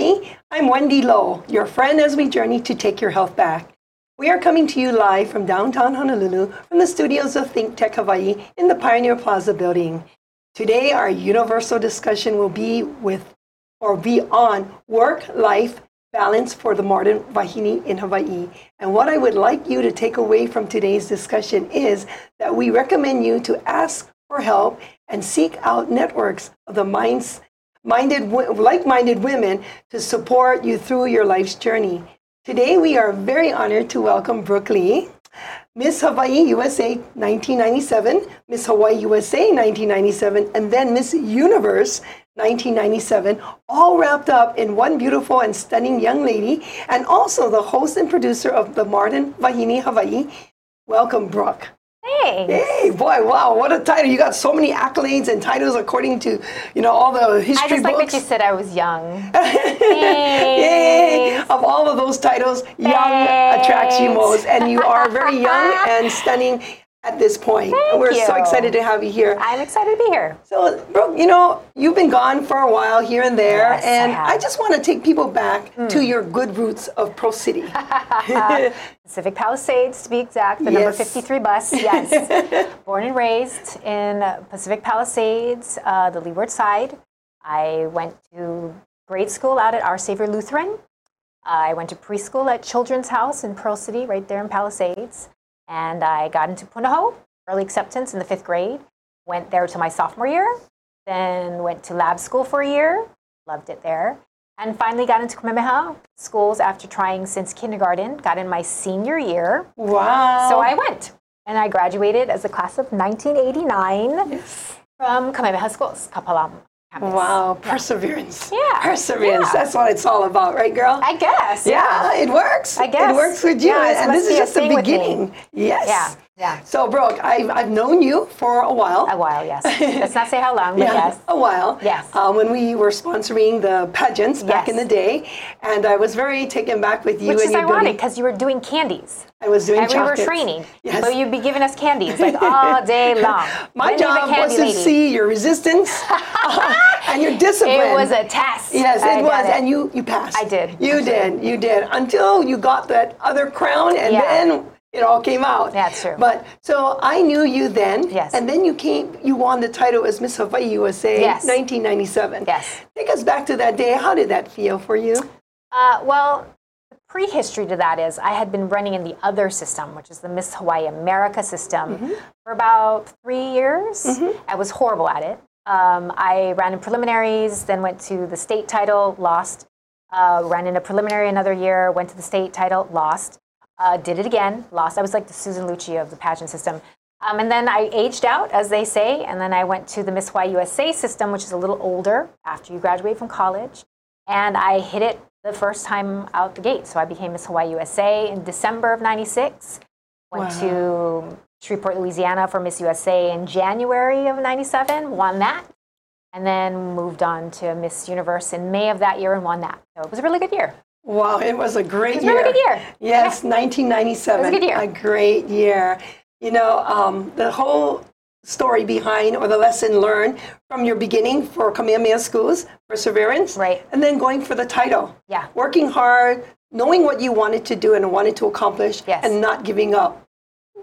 Hawaii. I'm Wendy Loh, your friend as we journey to take your health back. We are coming to you live from downtown Honolulu from the studios of Think Tech Hawaii in the Pioneer Plaza building. Today, our universal discussion will be with or be on work life balance for the modern Wahine in Hawaii. And what I would like you to take away from today's discussion is that we recommend you to ask for help and seek out networks of the minds minded, like-minded women to support you through your life's journey. Today, we are very honored to welcome Brooke Lee, Miss Hawaii USA 1997, Miss Hawaii USA 1997, and then Miss Universe 1997, all wrapped up in one beautiful and stunning young lady, and also the host and producer of the Modern Wahine Hawaii. Welcome, Brooke. Hey. Hey, boy, wow, what a title. You got so many accolades and titles according to, you know, all the history books. I just like that you said I was young. Yay! Of all of those titles, young attracts you most. And you are very young and stunning at this point. Thank We're so excited to have you here. I'm excited to be here. So, Brooke, you know, you've been gone for a while here and there, Yes, I and have. I, just want to take people back to your good roots of Pearl City. Pacific Palisades, to be exact, the number 53 bus. Yes. Born and raised in Pacific Palisades, uh, the Leeward side. I went to grade school out at Our Savior Lutheran. I went to preschool at Children's House in Pearl City, right there in Palisades. And I got into Punahou, early acceptance in the fifth grade. Went there to my sophomore year. Then went to lab school for a year. Loved it there. And finally got into Kamehameha schools after trying since kindergarten. Got in my senior year. wow. So I went. And I graduated as a class of 1989 from Kamehameha Schools, Kapalama campus. Wow, perseverance. Yeah, Perseverance. yeah. That's what it's all about, right, girl? I guess. yeah, it works. I guess. It works with you. Yeah, and this is just the thing with me. beginning. Yes. Yeah, yeah. So, Brooke, I've, I've known you for a while. A while, yes. Let's not say how long, but Yeah, yes. a while. Yes. Uh, when we were sponsoring the pageants back Yes. in the day, and I was very taken back with you. Which and is your ironic because you were doing candies. I was doing And we were training. Yes. So you'd be giving us candies like all day long. My job was candy to lady. see your resistance and your discipline. It was a test. Yes, it got was, and you you passed. I did. You I did. You did until you got that other crown, and Yeah. then it all came out. That's true. But so I knew you then. Yes. And then you came. You won the title as Miss Hawaii USA, Yes. 1997. Yes. Take us back to that day. How did that feel for you? Uh, well, the prehistory to that is I had been running in the other system, which is the Miss Hawaii America system, Mm-hmm. for about three years. I was horrible at it. Um, I ran in preliminaries, then went to the state title, lost. Uh, ran in a preliminary another year, went to the state title, lost. Uh, did it again, lost. I was like the Susan Lucci of the pageant system. Um, and then I aged out, as they say, and then I went to the Miss Hawaii USA system, which is a little older after you graduate from college and I hit it the first time out the gate. So I became Miss Hawaii USA in December of '96. Went to Shreveport, Louisiana for Miss USA in January of '97. Won that, and then moved on to Miss Universe in May of that year and won that. So it was a really good year. Wow, it was a great was a year. really good year. Yes, 1997. It was a good year. A great year. You know, um, the whole story behind or the lesson learned from your beginning for Kamehameha schools, perseverance, Right. and then going for the title. Yeah. Working hard, knowing what you wanted to do and wanted to accomplish, Yes. and not giving up.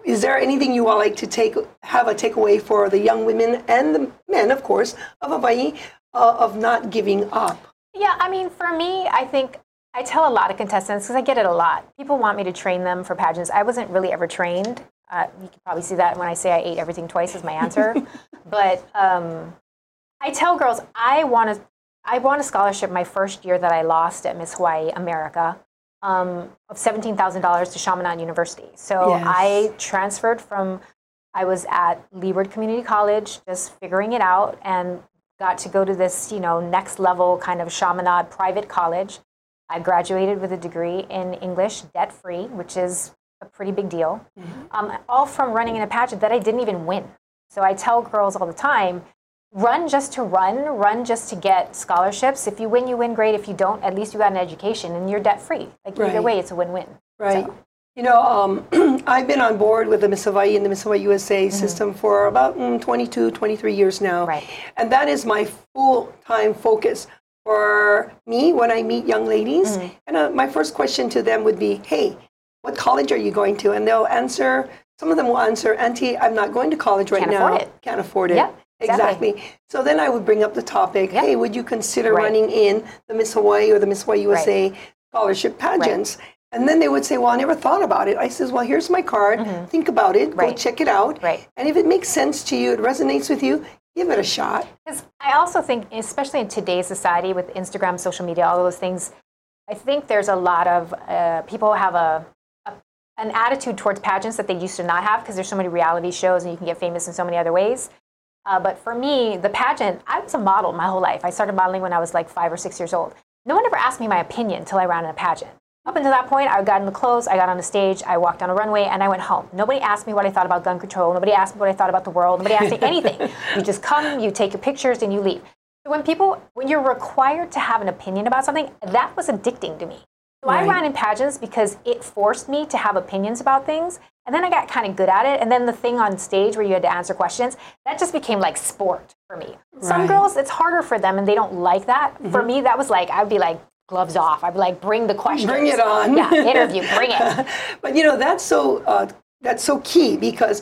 Is there anything you would like to take have a takeaway for the young women and the men, of course, of Hawaii, uh, of not giving up? Yeah, I mean, for me, I think I tell a lot of contestants because I get it a lot. People want me to train them for pageants. I wasn't really ever trained. Uh, you can probably see that when I say I ate everything twice is my answer. but um, I tell girls I want to. I won a scholarship my first year that I lost at Miss Hawaii America um, of seventeen thousand dollars to Chaminade University. So Yes. I transferred from. I was at Leeward Community College, just figuring it out, and got to go to this, you know, next level kind of Chaminade private college. I graduated with a degree in English, debt free, which is a pretty big deal. Um, all from running in a pageant that I didn't even win. So I tell girls all the time run just to run, run just to get scholarships. If you win, you win, great. If you don't, at least you got an education and you're debt free. Like either way, it's a win win. Right. You know, um, I've been on board with the Miss Hawaii and the Miss Hawaii USA system for about mm, 22, 23 years now. Right. And that is my full time focus for me when I meet young ladies. Mm-hmm. And uh, my first question to them would be, hey, what college are you going to? And they'll answer, some of them will answer, Auntie, I'm not going to college right Can't now. afford it." Can't afford it. Yep, exactly. So then I would bring up the topic, Yep. hey, would you consider Right. running in the Miss Hawaii or the Miss Hawaii USA scholarship pageants? And then they would say, well, I never thought about it. I says, well, here's my card. Think about it. Go Mm-hmm. Check it out. Right. And if it makes sense to you, it resonates with you, give it a shot. Because I also think, especially in today's society with Instagram, social media, all those things, I think there's a lot of uh, people have a, a an attitude towards pageants that they used to not have because there's so many reality shows and you can get famous in so many other ways. Uh, but for me, the pageant, I was a model my whole life. I started modeling when I was like five or six years old. No one ever asked me my opinion until I ran in a pageant. Up until that point, I got in the clothes, I got on the stage, I walked on a runway, and I went home. Nobody asked me what I thought about gun control. Nobody asked me what I thought about the world. Nobody asked me anything. You just come, you take your pictures, and you leave. So when people, when you're required to have an opinion about something, that was addicting to me. So I ran in pageants because it forced me to have opinions about things. And then I got kind of good at it. And then the thing on stage where you had to answer questions, that just became like sport for me. Some girls, it's harder for them and they don't like that. For Mm-hmm. me, that was like, I'd be like, gloves off. I'd be like, bring the questions. Bring it on. Yeah, interview, bring it. But you know that's so uh, that's so key because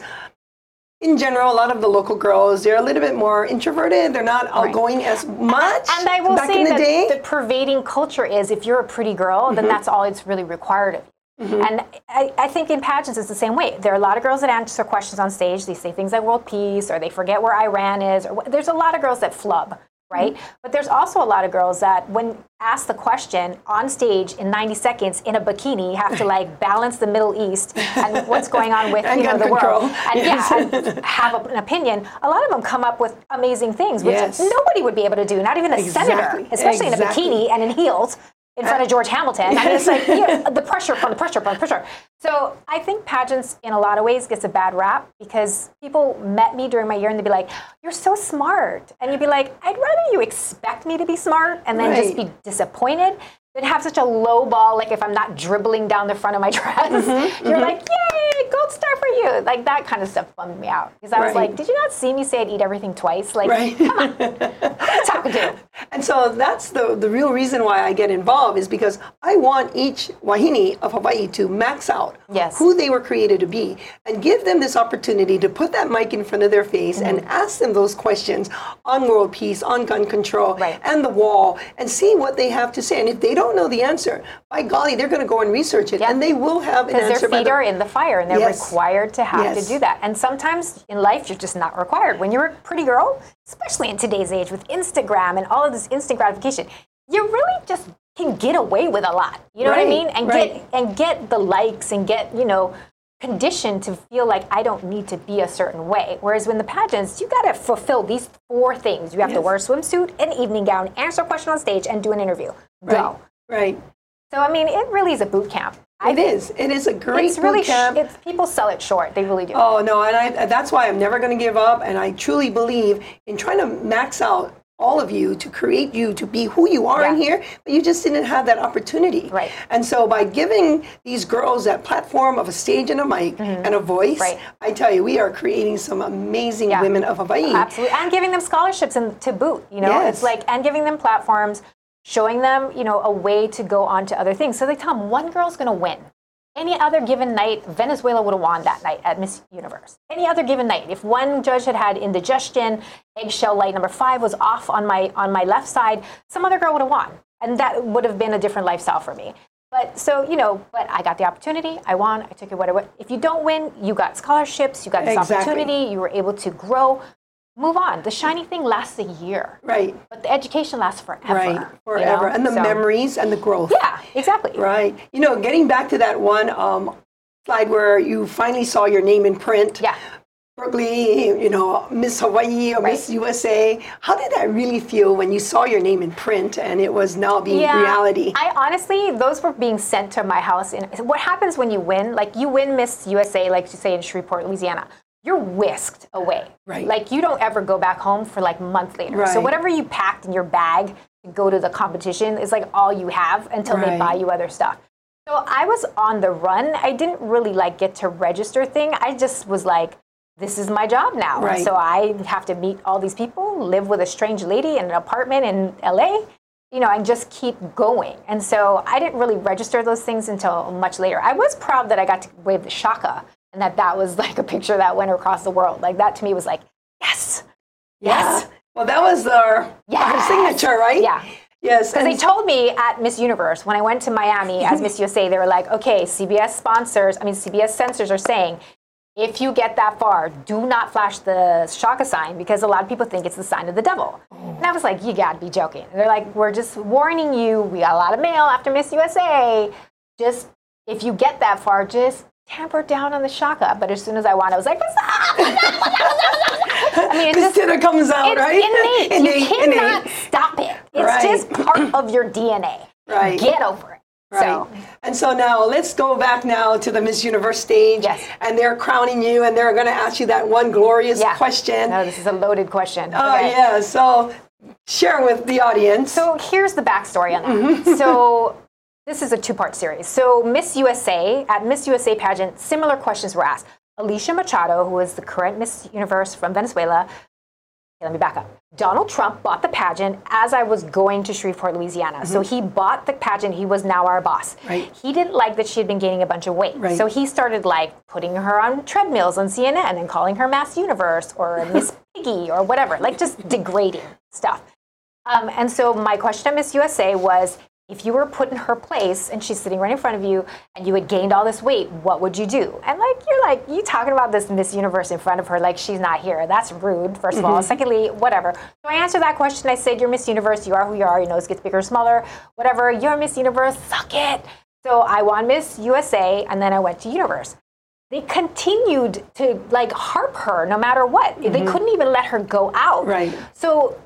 in general, a lot of the local girls they're a little bit more introverted. They're not outgoing as much. And I will back say in the that day. the pervading culture is if you're a pretty girl, then that's all it's really required of you. And I, I think in pageants it's the same way. There are a lot of girls that answer questions on stage. They say things like world peace, or they forget where Iran is. Or there's a lot of girls that flub, right? Mm-hmm. But there's also a lot of girls that, when asked the question on stage in 90 seconds in a bikini, have to like balance the Middle East and what's going on with you know the control. world, and Yes. yeah, and have a- an opinion. A lot of them come up with amazing things, which Yes. nobody would be able to do, not even a Exactly. senator, especially Exactly. in a bikini and in heels in front of George Hamilton. I mean, it's like you know, the pressure from the pressure from the pressure. So I think pageants, in a lot of ways, gets a bad rap because people met me during my year and they'd be like, "You're so smart," and you'd be like, "I'd rather you expect me to be smart and then just be disappointed." Than have such a low ball, like if I'm not dribbling down the front of my dress, Mm-hmm, you're like, yay, gold star for you. Like that kind of stuff bummed me out. Because I was like, did you not see me say I'd eat everything twice? Like, Right. come on, who are you talking to? And so that's the, the real reason why I get involved is because I want each Wahine of Hawaii to max out Yes. who they were created to be and give them this opportunity to put that mic in front of their face and Mm-hmm. ask them those questions on world peace, on gun control, Right. and the wall and see what they have to say. And if they don't know the answer, by golly, they're going to go and research it Yeah. and they will have an Because answer. their feet the- are in the fire and they're Yes. required to have Yes. to do that. And sometimes in life, you're just not required. When you're a pretty girl, especially in today's age with Instagram and all of this instant gratification, you really just can get away with a lot. You know what I mean? And right. get and get the likes and get, you know, conditioned to feel like I don't need to be a certain way. Whereas when the pageants, you gotta fulfill these four things. You have to wear a swimsuit, an evening gown, answer a question on stage, and do an interview. Go. Right. So I mean, it really is a boot camp. It is. It is a great it's really boot camp. it's people sell it short. They really do. Oh no, and I, that's why I'm never going to give up. And I truly believe in trying to max out all of you to create you to be who you are in here, but you just didn't have that opportunity. Right. And so by giving these girls that platform of a stage and a mic and a voice, Mm-hmm. Right. I tell you, we are creating some amazing Yeah. women of Hawaii. Absolutely, and giving them scholarships and to boot. You know, Yes. it's like and giving them platforms, showing them you know a way to go on to other things. So they tell them one girl's going to win. Any other given night, Venezuela would have won that night at Miss Universe. Any other given night, if one judge had had indigestion, eggshell light number five was off on my on my left side, some other girl would have won, and that would have been a different lifestyle for me. But so you know, but I got the opportunity. I won. I took it. Whatever. If you don't win, you got scholarships. You got this Exactly. opportunity. You were able to grow. Move on. The shiny thing lasts a year, right. but the education lasts forever. Right. you know? Forever. And the So- memories and the growth. Yeah, exactly. Right. You know, getting back to that one um, slide where you finally saw your name in print. Yeah. Brooke Lee, you know, Miss Hawaii or Miss USA. How did that really feel when you saw your name in print and it was now being reality? I honestly, those were being sent to my house. In what happens when you win? Like you win Miss USA, like you say in Shreveport, Louisiana. You're whisked away. Right. Like you don't ever go back home for like months month later. So whatever you packed in your bag to go to the competition is like all you have until they buy you other stuff. So I was on the run. I didn't really like get to register thing. I just was like, this is my job now. Right. So I have to meet all these people, live with a strange lady in an apartment in LA. you know, and just keep going. And so I didn't really register those things until much later. I was proud that I got to wave the shaka and that that was like a picture that went across the world. Like that to me was like, yes, yes. Yeah. Well, that was our, our signature, right? Yeah. Yes. Because they told me at Miss Universe when I went to Miami as Miss USA, they were like, okay, CBS sponsors, I mean, CBS censors are saying, if you get that far, do not flash the Shaka sign because a lot of people think it's the sign of the devil. Oh. And I was like, you gotta be joking. And they're like, we're just warning you. We got a lot of mail after Miss USA. Just if you get that far, just tamper down on the Shaka. But as soon as I won, I was like, what's up? What's up? What's up? What's up? I mean, it's just Christina comes out, it's right? innate. You cannot innate. stop it. It's Right. just part of your DNA. Right. Get over it. Right. So And so now let's go back now to the Miss Universe stage. Yes. And they're crowning you and they're going to ask you that one glorious yeah. question. No, this is a loaded question. Oh, Okay. yeah. So share with the audience. So here's the backstory on that. Mm-hmm. So this is a two-part series. So Miss USA at Miss USA pageant, similar questions were asked. Alicia Machado, who is the current Miss Universe from Venezuela. Okay, let me back up. Donald Trump bought the pageant as I was going to Shreveport, Louisiana. So he bought the pageant. He was now our boss. Mm-hmm. Right. He didn't like that she had been gaining a bunch of weight. Right. So he started like putting her on treadmills on CNN and calling her Mass Universe or Miss Piggy or whatever, like just degrading stuff. Um, and so my question to Miss USA was, if you were put in her place and she's sitting right in front of you and you had gained all this weight, what would you do? And like you're like you talking about this Miss Universe in front of her like she's not here. That's rude. 1st of all. Mm-hmm. Secondly, whatever. So I answered that question. I said, "You're Miss Universe. You are who you are. Your nose gets bigger or smaller. Whatever. You're Miss Universe. Suck it." So I won Miss USA, and then I went to Universe they continued to like harp her no matter what. They mm-hmm. couldn't even let her go out. Right. So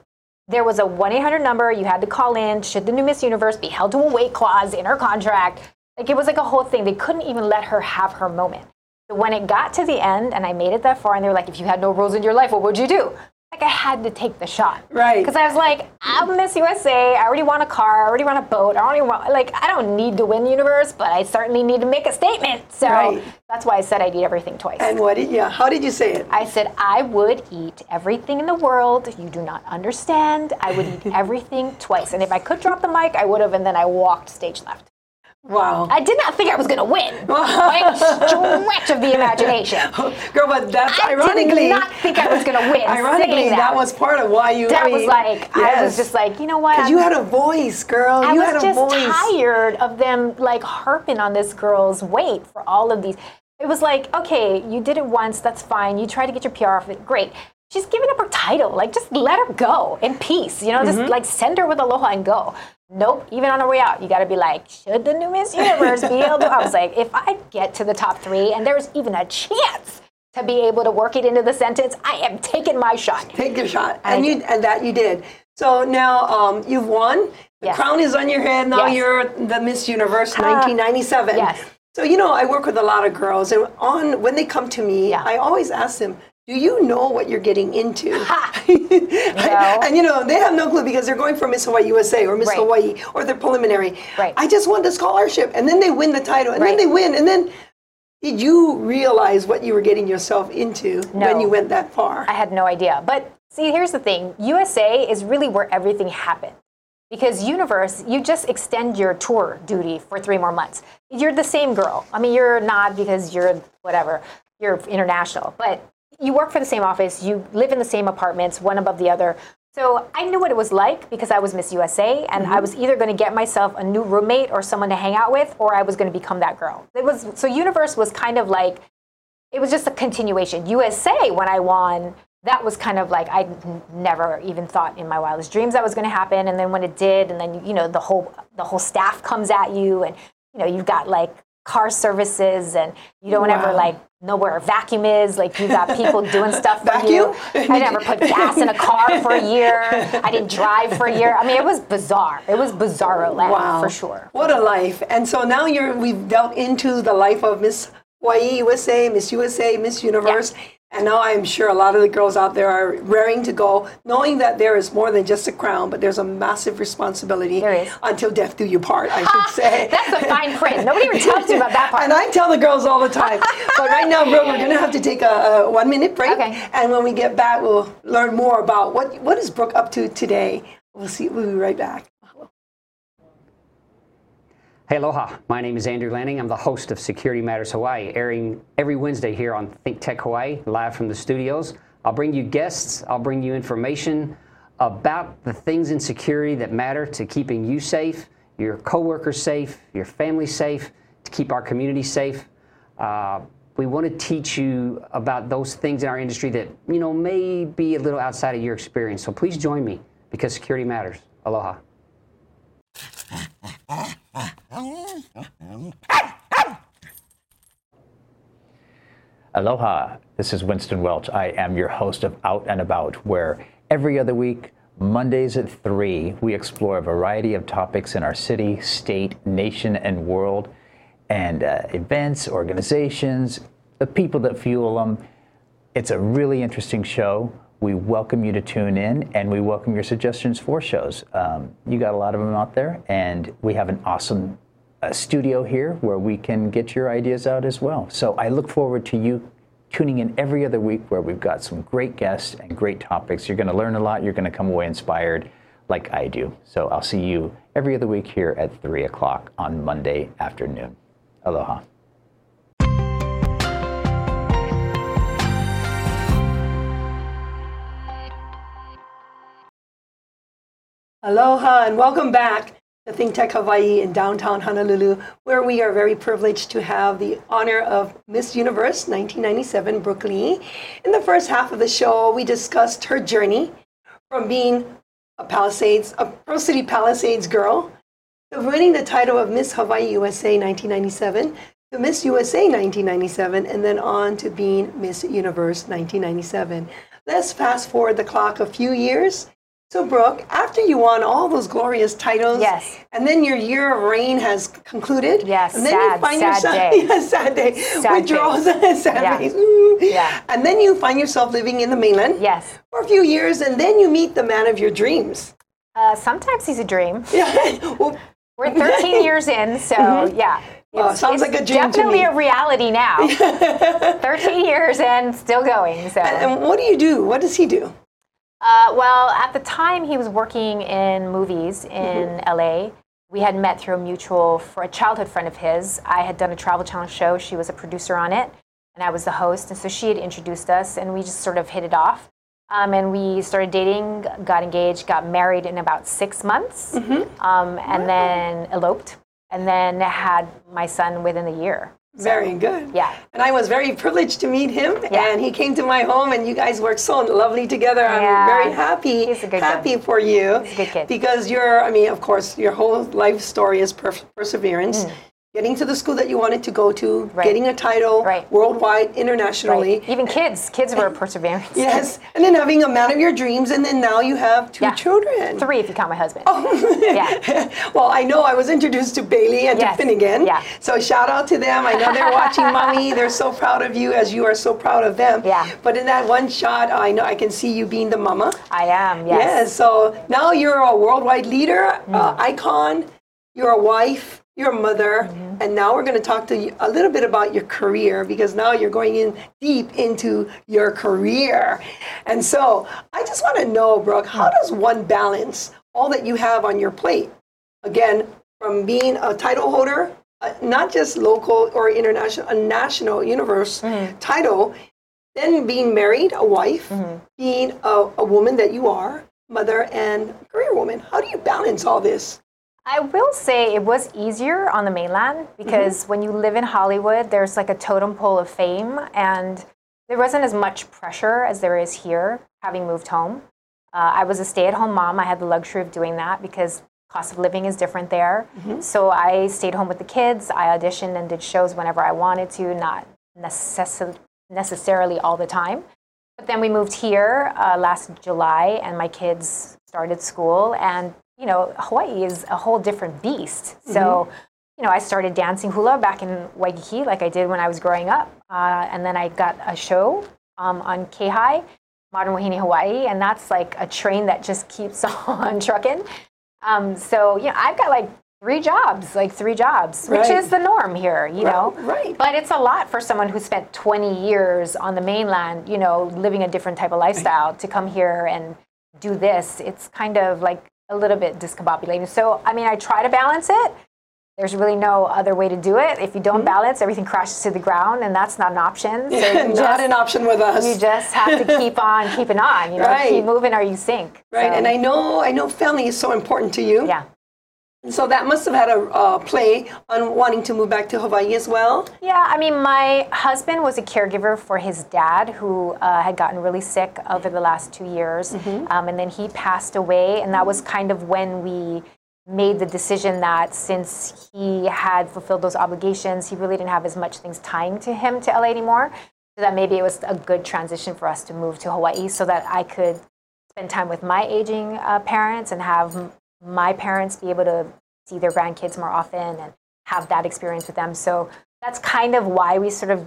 there was a 1 800 number you had to call in should the new Miss Universe be held to a weight clause in her contract. Like it was like a whole thing. They couldn't even let her have her moment. When it got to the end and I made it that far, and they were like, if you had no rules in your life, what would you do? Like I had to take the shot. Right. Because I was like, I'm Miss USA. I already want a car. I already want a boat. I already want like I don't need to win the universe, but I certainly need to make a statement. So Right. that's why I said I'd eat everything twice. and what did, yeah, how did you say it? I said I would eat everything in the world. You do not understand. I would eat everything twice. And if I could drop the mic, I would have, and then I walked stage left. Wow. I did not think I was going to win by a stretch of the imagination. Girl, but that's I ironically. did not think I was going to win. Ironically, that. that. was part of why you. that I was mean, like I was just like you know what? Because you had a voice, girl. I you was had a voice. I was just voice. tired of them like harping on this girl's weight for all of these. It was like, okay, you did it once, that's fine. You tried to get your PR off it, great. She's giving up her title. Like, just let her go in peace. You know, just Mm-hmm. like send her with aloha and go. Nope. Even on her way out, you got to be like, should the new Miss Universe be able to? I was like, if I get to the top three and there's even a chance to be able to work it into the sentence, I am taking my shot. Take your shot, and you and that you did. So now um, you've won. The Yes. crown is on your head. Now Yes. you're the Miss Universe 1997. yes. So you know, I work with a lot of girls, and on when they come to me, Yeah. I always ask them. Do you know what you're getting into? No. and you know, they have no clue because they're going for Miss Hawaii USA or Miss Right. Hawaii or their preliminary. Right. I just won the scholarship. And then they win the title. And then they win. And then did you realize what you were getting yourself into when you went that far? I had no idea. But see, here's the thing USA is really where everything happened. Because Universe, you just extend your tour duty for three more months. You're the same girl. I mean, you're not because you're whatever, you're international, but you work for the same office, you live in the same apartments, one above the other. So I knew what it was like because I was Miss USA, and I mm-hmm. was either going to get myself a new roommate or someone to hang out with, or I was going to become that girl. It was so Universe was kind of like it was just a continuation. USA, when I won, that was kind of like I never even thought in my wildest dreams that was going to happen. And then when it did, and then you know the whole the whole staff comes at you, and you know you've got like car services, and you don't ever like know where a vacuum is. Like you got people doing stuff for you. I never put gas in a car for a year. I didn't drive for a year. I mean, it was bizarre. It was bizarro land Wow. for sure. What a life. And so now you're we've delved into the life of Miss Hawaii USA, Miss USA, Miss Universe. And now I'm sure a lot of the girls out there are raring to go, knowing that there is more than just a crown, but there's a massive responsibility until death do you part, I should say. That's a fine print. Nobody ever tells you about that part. And I tell the girls all the time. but right now, Brooke, we're going to have to take a, a one minute break. Okay. And when we get back, we'll learn more about what, what is Brooke up to today. We'll see. We'll be right back. Hey, aloha. My name is Andrew Lanning. I'm the host of Security Matters Hawaii, airing every Wednesday here on Think Tech Hawaii, live from the studios. I'll bring you guests, I'll bring you information about the things in security that matter to keeping you safe, your coworkers safe, your family safe, to keep our community safe. Uh, we want to teach you about those things in our industry that you know may be a little outside of your experience. So please join me because security matters. Aloha. Aloha, this is Winston Welch. I am your host of Out and About, where every other week, Mondays at 3, we explore a variety of topics in our city, state, nation, and world, and uh, events, organizations, the people that fuel them. It's a really interesting show. We welcome you to tune in, and we welcome your suggestions for shows. Um, you got a lot of them out there, and we have an awesome uh, studio here where we can get your ideas out as well. So I look forward to you tuning in every other week where we've got some great guests and great topics. You're going to learn a lot. You're going to come away inspired like I do. So I'll see you every other week here at 3 o'clock on Monday afternoon. Aloha. Aloha and welcome back to Think Tech Hawaii in downtown Honolulu, where we are very privileged to have the honor of Miss Universe 1997, Brooke Lee. In the first half of the show, we discussed her journey from being a Palisades, a Pearl City Palisades girl, to winning the title of Miss Hawaii USA 1997, to Miss USA 1997, and then on to being Miss Universe 1997. Let's fast forward the clock a few years so, Brooke, after you won all those glorious titles, Yes. and then your year of reign has concluded, Yes, and then sad, you find sad yourself, day. yeah, sad day, Sad withdrawals, face. sad Yeah. ooh. Yeah. and then you find yourself living in the mainland Yes. for a few years, and then you meet the man of your dreams. Uh, sometimes he's a dream. Yeah, well, We're 13 years in, so yeah. Well, It's- sounds it's like a dream to Definitely a reality now. 13 years and still going. So, and what do you do? What does he do? Uh, well, at the time he was working in movies in LA. We had met through a mutual for a childhood friend of his. I had done a Travel Channel show. She was a producer on it, and I was the host. And so she had introduced us, and we just sort of hit it off. Um, and we started dating, got engaged, got married in about six months, um, and then eloped, and then had my son within a year. Very good. Yeah. And I was very privileged to meet him, Yeah. and he came to my home, and you guys worked so lovely together. I'm Yeah. very happy, He's a good happy kid. for you. He's a good kid. Because you're, I mean, of course, your whole life story is per- perseverance. Mm. Getting to the school that you wanted to go to. Right. getting a title Right. worldwide, internationally. Right. Even kids, kids were a perseverance. Yes, and then having a man of your dreams, and then now you have two Yeah. children. Three if you count my husband. Oh. yeah. well, I know I was introduced to Bailey and Yes. to Finnegan. Yeah. So shout out to them. I know they're watching, mommy. They're so proud of you, as you are so proud of them. Yeah. But in that one shot, I know I can see you being the mama. I am, Yes. yes. So now you're a worldwide leader, uh, Mm. icon. You're a wife. You're a mother. Mm-hmm. And now we're going to talk to you a little bit about your career because now you're going in deep into your career. And so I just want to know, Brooke, how does one balance all that you have on your plate? Again, from being a title holder, uh, not just local or international, a national universe title, then being married, a wife, being a, a woman that you are, mother and career woman. How do you balance all this? I will say it was easier on the mainland because when you live in Hollywood, there's like a totem pole of fame, and there wasn't as much pressure as there is here, having moved home. Uh, I was a stay at home mom. I had the luxury of doing that because cost of living is different there. So I stayed home with the kids. I auditioned and did shows whenever I wanted to, not necess- necessarily all the time. But then we moved here uh, last July, and my kids started school. And you know, Hawaii is a whole different beast. So, you know, I started dancing hula back in Waikiki, like I did when I was growing up, uh, and then I got a show um, on K Modern Wahine Hawaii, and that's like a train that just keeps on trucking. Um, so, you know, I've got like three jobs, like three jobs, which is the norm here, you know. right. But it's a lot for someone who spent 20 years on the mainland, you know, living a different type of lifestyle to come here and do this. It's kind of like a little bit discombobulating. So, I mean, I try to balance it. there's really no other way to do it. If you don't mm-hmm. balance, everything crashes to the ground, and that's not an option. So you Not just, an option with us. you just have to keep on keeping on. You know, Right. keep moving or you sink. right. So, And I know, I know, family is so important to you. yeah. So that must have had a uh, play on wanting to move back to Hawaii as well. Yeah, I mean, my husband was a caregiver for his dad who uh, had gotten really sick over the last two years. Um, and then he passed away. And that was kind of when we made the decision that since he had fulfilled those obligations, he really didn't have as much things tying to him to LA anymore. So that maybe it was a good transition for us to move to Hawaii so that I could spend time with my aging uh, parents and have my parents be able to see their grandkids more often and have that experience with them. So that's kind of why we sort of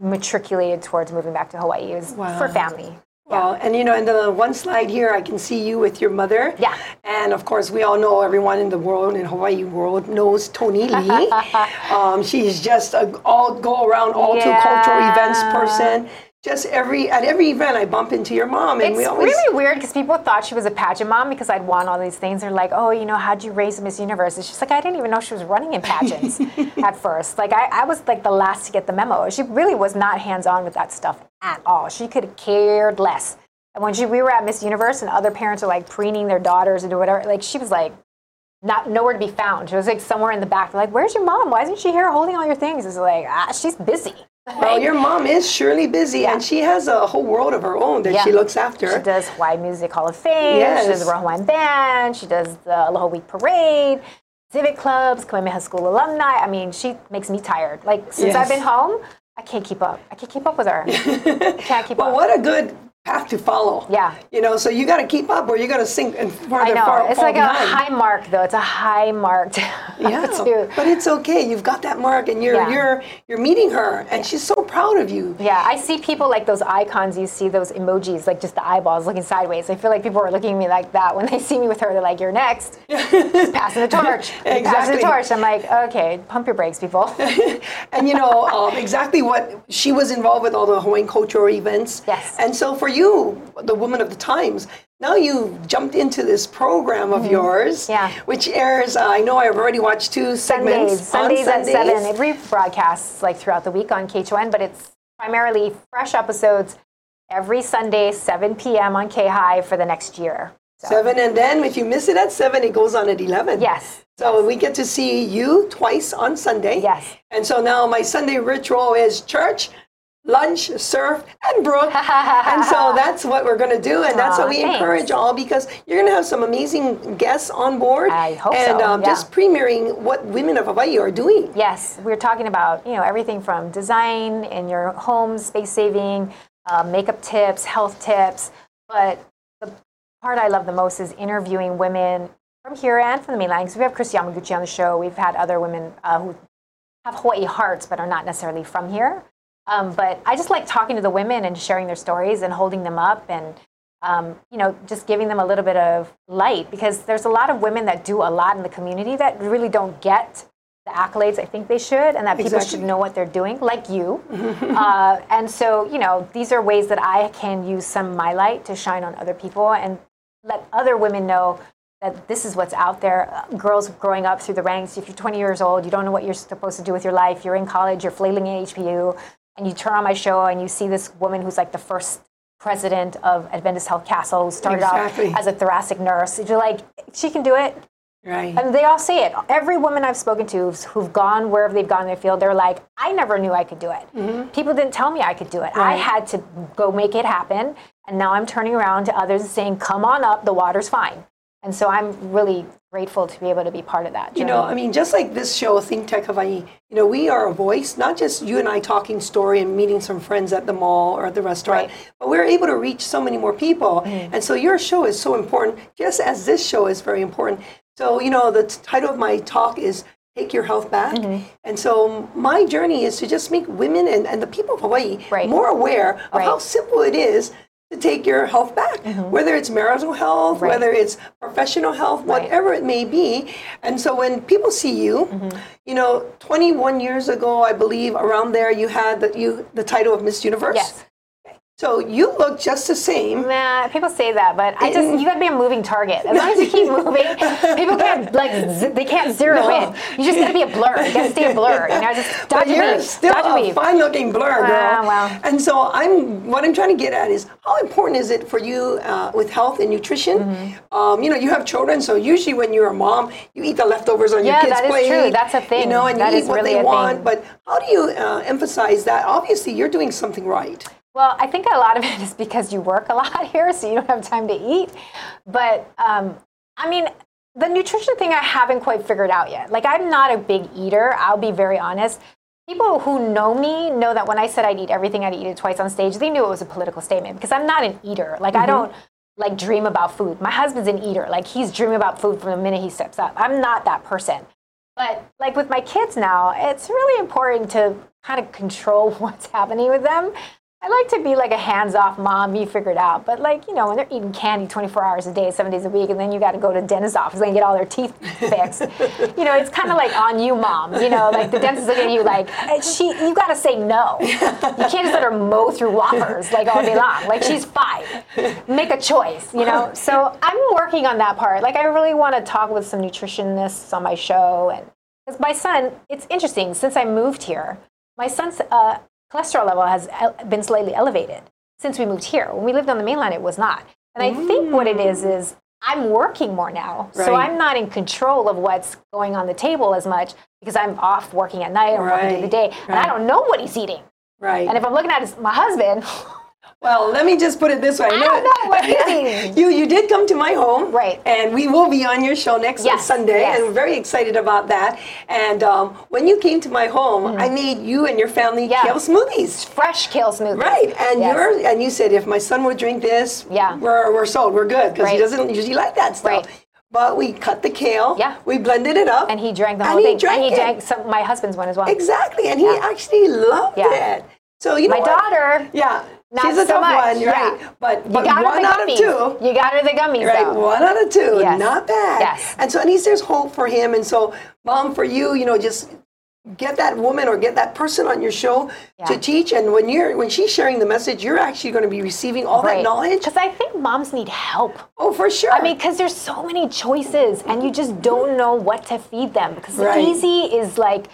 matriculated towards moving back to Hawaii. It was Wow. for family. Well, and you know, in the one slide here, I can see you with your mother. Yeah. And of course, we all know everyone in the world, in Hawaii world, knows Tony Lee. um, she's just a all go around, all to cultural events person. Just every at every event, I bump into your mom, and It's we always. really weird because people thought she was a pageant mom because I'd won all these things. They're like, oh, you know, how'd you raise Miss Universe? And she's like, I didn't even know she was running in pageants at first. Like, I, I was like the last to get the memo. She really was not hands on with that stuff at all. She could have cared less. And when she, we were at Miss Universe and other parents are like preening their daughters and do whatever, like, she was like, not nowhere to be found. She was like somewhere in the back. They're like, "Where's your mom? Why isn't she here holding all your things?" It's like, ah, she's busy. Well, your mom is surely busy, and she has a whole world of her own that Yeah. she looks after. She does Hawaii Music Hall of Fame. Yes. She does the Royal Hawaiian Band. She does the Aloha Week Parade, civic clubs, Kamehameha School alumni. I mean, she makes me tired. Like since Yes. I've been home, I can't keep up. I can't keep up with her. I can't keep But up. what a good path to follow. Yeah. You know, so you got to keep up, or you're going to sink and I farther know far, it's like behind. a high mark, though. It's a high mark. To, Yeah, to- but it's okay. You've got that mark, and you're Yeah. you're you're meeting her, and she's so proud of you. Yeah, I see people like those icons. You see those emojis, like just the eyeballs looking sideways. I feel like people are looking at me like that when they see me with her. They're like, "You're next." Just passing the torch. You're Passing the torch. I'm like, okay, pump your brakes, people. And you know um, exactly what she was involved with all the Hawaiian cultural events. Yes. And so for you, the woman of the times, now you jumped into this program of yours, Mm-hmm. Yeah. which airs. Uh, I know I've already watched two segments Sundays, Sundays on at seven. It rebroadcasts like throughout the week on KHON, but it's primarily fresh episodes every Sunday, 7 p.m. on K High for the next year. So, Seven, and then if you miss it at seven, it goes on at eleven. Yes. So we get to see you twice on Sunday. Yes. And so now my Sunday ritual is church, lunch, surf, and Brooke. and so that's what we're going to do, and that's Aw, what we thanks. encourage all because you're going to have some amazing guests on board. I hope and so, um, yeah. just premiering what women of Hawaii are doing. Yes, we're talking about you know everything from design in your home, space saving, uh, makeup tips, health tips. But the part I love the most is interviewing women from here and from the mainland. Because we have Kristi Yamaguchi on the show. We've had other women uh, who have Hawaii hearts but are not necessarily from here. Um, but I just like talking to the women and sharing their stories and holding them up and um, you know just giving them a little bit of light because there's a lot of women that do a lot in the community that really don't get the accolades I think they should and that people Exactly. should know what they're doing, like you. uh, and so you know these are ways that I can use some of my light to shine on other people and let other women know that this is what's out there. Uh, Girls growing up through the ranks, if you're 20 years old, you don't know what you're supposed to do with your life, you're in college, you're flailing at HPU, and you turn on my show and you see this woman who's like the first president of Adventist Health Castle, who started Exactly. out as a thoracic nurse. You're like, she can do it. Right. And they all say it. Every woman I've spoken to who's, who've gone wherever they've gone in their field, they're like, I never knew I could do it. People didn't tell me I could do it. I Mm-hmm. Had to go make it happen. And now I'm turning around to others and saying, come on up, the water's fine. And so I'm really grateful to be able to be part of that. You know, I mean, just like this show, Think Tech Hawaii, you know, we are a voice, not just you and I talking story and meeting some friends at the mall or at the restaurant, Right. but we're able to reach so many more people. Mm. And so your show is so important, just as this show is very important. So, you know, the t- title of my talk is Take Your Health Back. Mm-hmm. And so my journey is to just make women and, and the people of Hawaii Right. more aware of Right. how simple it is to take your health back, whether it's marital health, Mm-hmm. Right. whether it's professional health, Right. whatever it may be. And so when people see you, Mm-hmm. you know, 21 years ago, I believe around there, you had the, you, the title of Miss Universe. Yes. So you look just the same. Nah, people say that, but I just you got to be a moving target. As long as you keep moving, people can't like they can't zero No. in. You just got to be a blur. You got to stay a blur. You know, just But dodge a you're weave, still a fine-looking blur, girl. Ah, well. And so I'm. What I'm trying to get at is how important is it for you uh, with health and nutrition? Mm-hmm. Um, you know, you have children, so usually when you're a mom, you eat the leftovers on your kids' plate. Yeah, that is plate. true. That's a thing. You know, and That you is eat what really they want. thing. But how do you uh, emphasize that? Obviously, you're doing something right. Well, I think a lot of it is because you work a lot here, so you don't have time to eat. But um, I mean, the nutrition thing I haven't quite figured out yet. Like, I'm not a big eater. I'll be very honest. People who know me know that when I said I'd eat everything, I'd eat it twice on stage. They knew it was a political statement because I'm not an eater. Like, I don't like dream about food. My husband's an eater. Like, he's dreaming about food from the minute he steps up. I'm not that person. But like with my kids now, it's really important to kind of control what's happening with them. I like to be like a hands-off mom. You figure it out. But like you know, when they're eating candy 24 hours a day, seven days a week, and then you got to go to the dentist's office and get all their teeth fixed. you know, it's kind of like on you, mom. You know, like the dentist looking at you like "Eh, she. You got to say no. You can't just let her mow through whoppers like all day long. Like she's five. Make a choice. You know. So I'm working on that part. Like I really want to talk with some nutritionists on my show and because my son, it's interesting, since I moved here, my son's uh, cholesterol level has been slightly elevated since we moved here. When we lived on the mainland, it was not. And I think what it is is I'm working more now. So I'm not in control of what's going on the table as much because I'm off working at night or working through the day. And I don't know what he's eating. Right. And if I'm looking at his, my husband, Well, let me just put it this way. I, don't know what he's eating. you you did come to my home, Right. And we will be on your show next Yes, Sunday, yes. and we're very excited about that. And um, when you came to my home, I made you and your family. Yeah. kale smoothies. fresh kale smoothies, Right, and Yes. you're and you said if my son would drink this, Yeah. we're, we're sold, we're good because he doesn't usually like that stuff. Right. But we cut the kale, Yeah. we blended it up, And he drank the and whole he thing. Drank and he it. drank some, my husband's one as well. exactly, and he Yeah. actually loved Yeah. it. So you know My what? daughter, Yeah, Not she's a so tough much, one, right? yeah. But, you but got her one out of two. You got her the gummies, Right, though. one out of two, Yes. not bad. Yes. And so at least there's hope for him. And so, mom, for you, you know, just get that woman or get that person on your show to teach. And when you're when she's sharing the message, you're actually going to be receiving all that knowledge. Because I think moms need help. Oh, for sure. I mean, because there's so many choices, and you just don't know what to feed them. Because Right. the easy is like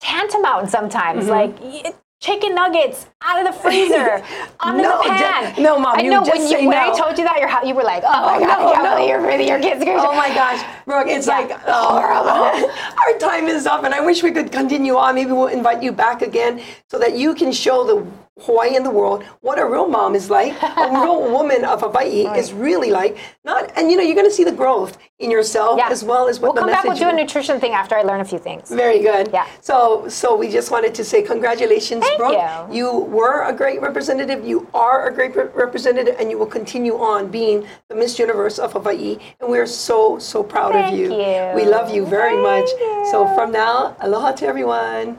tantamount sometimes. Mm-hmm. Like y- chicken nuggets out of the freezer, onto No, the pan. ju- no, Mom, I you know just when you when I told you that, your you were like, oh, oh my Oh, god, no, I can't believe you're really your kids. Oh my gosh, Brooke, it's Yeah. like, oh, our time is up, and I wish we could continue on. Maybe we'll invite you back again so that you can show the Hawaii and the world what a real mom is like, a real woman of Hawaii is really like. Not, and you know, you're going to see the growth in yourself Yeah. as well as what We'll the come back. We'll do a nutrition thing after I learn a few things. very good. Yeah. So, so we just wanted to say congratulations, Thank Brooke. you. You were a great representative. You are a great re- representative, and you will continue on being the Miss Universe of Hawaii. And we are so, so proud Thank of you. you. We love you very Thank much. So from now, aloha to everyone.